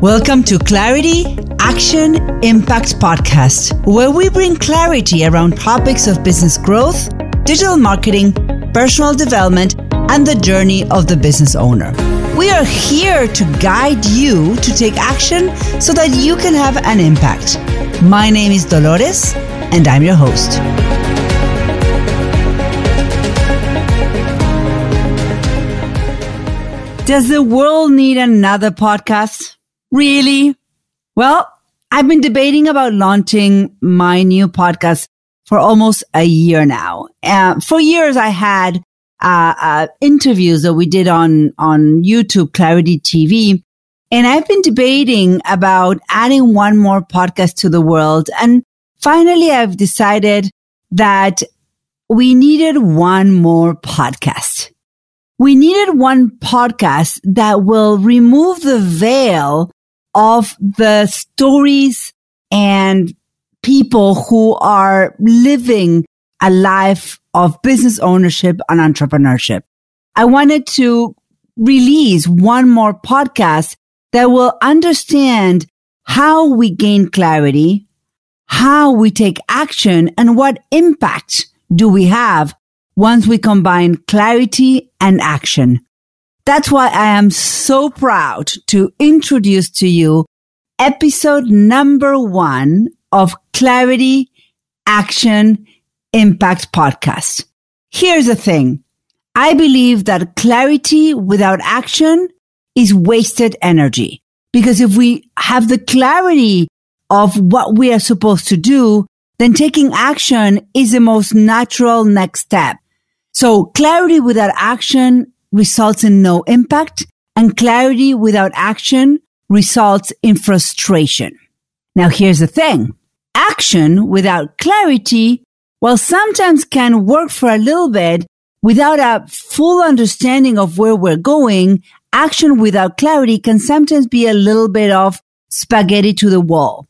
Welcome to Clarity Action Impact Podcast, where we bring clarity around topics of business growth, digital marketing, personal development, and the journey of the business owner. We are here to guide you to take action so that you can have an impact. My name is Dolores, and I'm your host. Does the world need another podcast? Really? Well, I've been debating about launching my new podcast for almost a year now. Uh, for years, I had uh, uh, interviews that we did on on YouTube, Clarity TV, and I've been debating about adding one more podcast to the world. And finally, I've decided that we needed one more podcast. We needed one podcast that will remove the veil of the stories and people who are living a life of business ownership and entrepreneurship. I wanted to release one more podcast that will understand how we gain clarity, how we take action, and what impact do we have once we combine clarity and action. That's why I am so proud to introduce to you episode number one of Clarity Action Impact Podcast. Here's the thing. I believe that clarity without action is wasted energy. Because if we have the clarity of what we are supposed to do, then taking action is the most natural next step. So clarity without action results in no impact and clarity without action results in frustration. Now here's the thing. Action without clarity, well, sometimes can work for a little bit without a full understanding of where we're going. Action without clarity can sometimes be a little bit of spaghetti to the wall.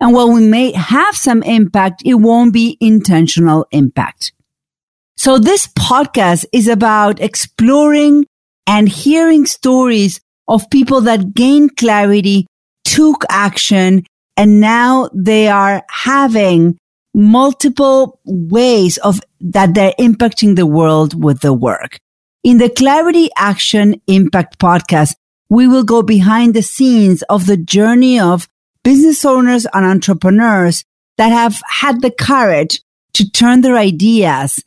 And while we may have some impact, it won't be intentional impact. So this podcast is about exploring and hearing stories of people that gained clarity, took action, and now they are having multiple ways of that they're impacting the world with the work. In the Clarity Action Impact podcast, we will go behind the scenes of the journey of business owners and entrepreneurs that have had the courage to turn their ideas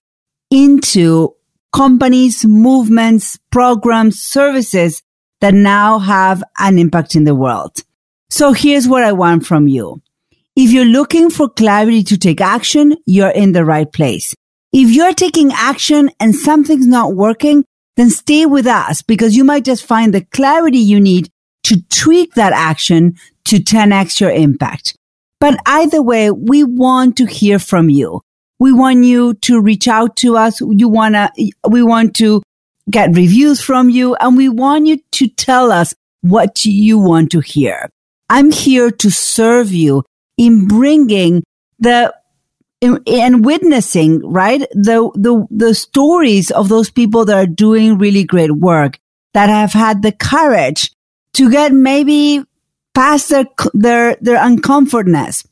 into companies, movements, programs, services that now have an impact in the world. So here's what I want from you. If you're looking for clarity to take action, you're in the right place. If you're taking action and something's not working, then stay with us because you might just find the clarity you need to tweak that action to 10x your impact. But either way, we want to hear from you. We want you to reach out to us. You want to, we want to get reviews from you and we want you to tell us what you want to hear. I'm here to serve you in bringing the and witnessing, right? The, the, the stories of those people that are doing really great work that have had the courage to get maybe past their, their, their uncomfortness.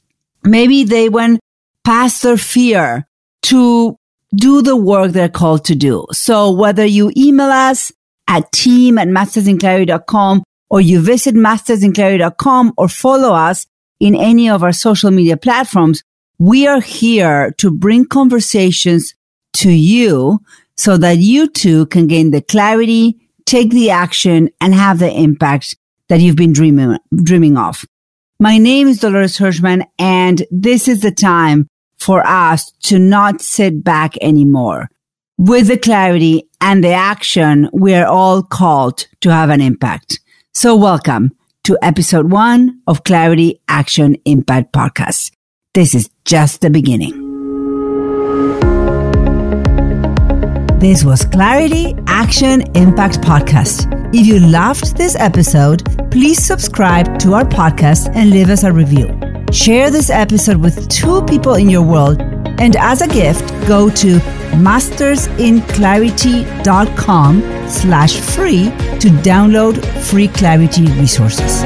Maybe they went past their fear to do the work they're called to do. So whether you email us at team at mastersinclarity.com or you visit mastersinclarity.com or follow us in any of our social media platforms, we are here to bring conversations to you so that you too can gain the clarity, take the action and have the impact that you've been dreaming, dreaming of. My name is Dolores Hirschmann and this is the time for us to not sit back anymore. With the clarity and the action, we are all called to have an impact. So welcome to episode one of Clarity Action Impact Podcast. This is just the beginning. This was Clarity Action Impact Podcast. If you loved this episode, please subscribe to our podcast and leave us a review. Share this episode with two people in your world. And as a gift, go to mastersinclarity.com slash free to download free clarity resources.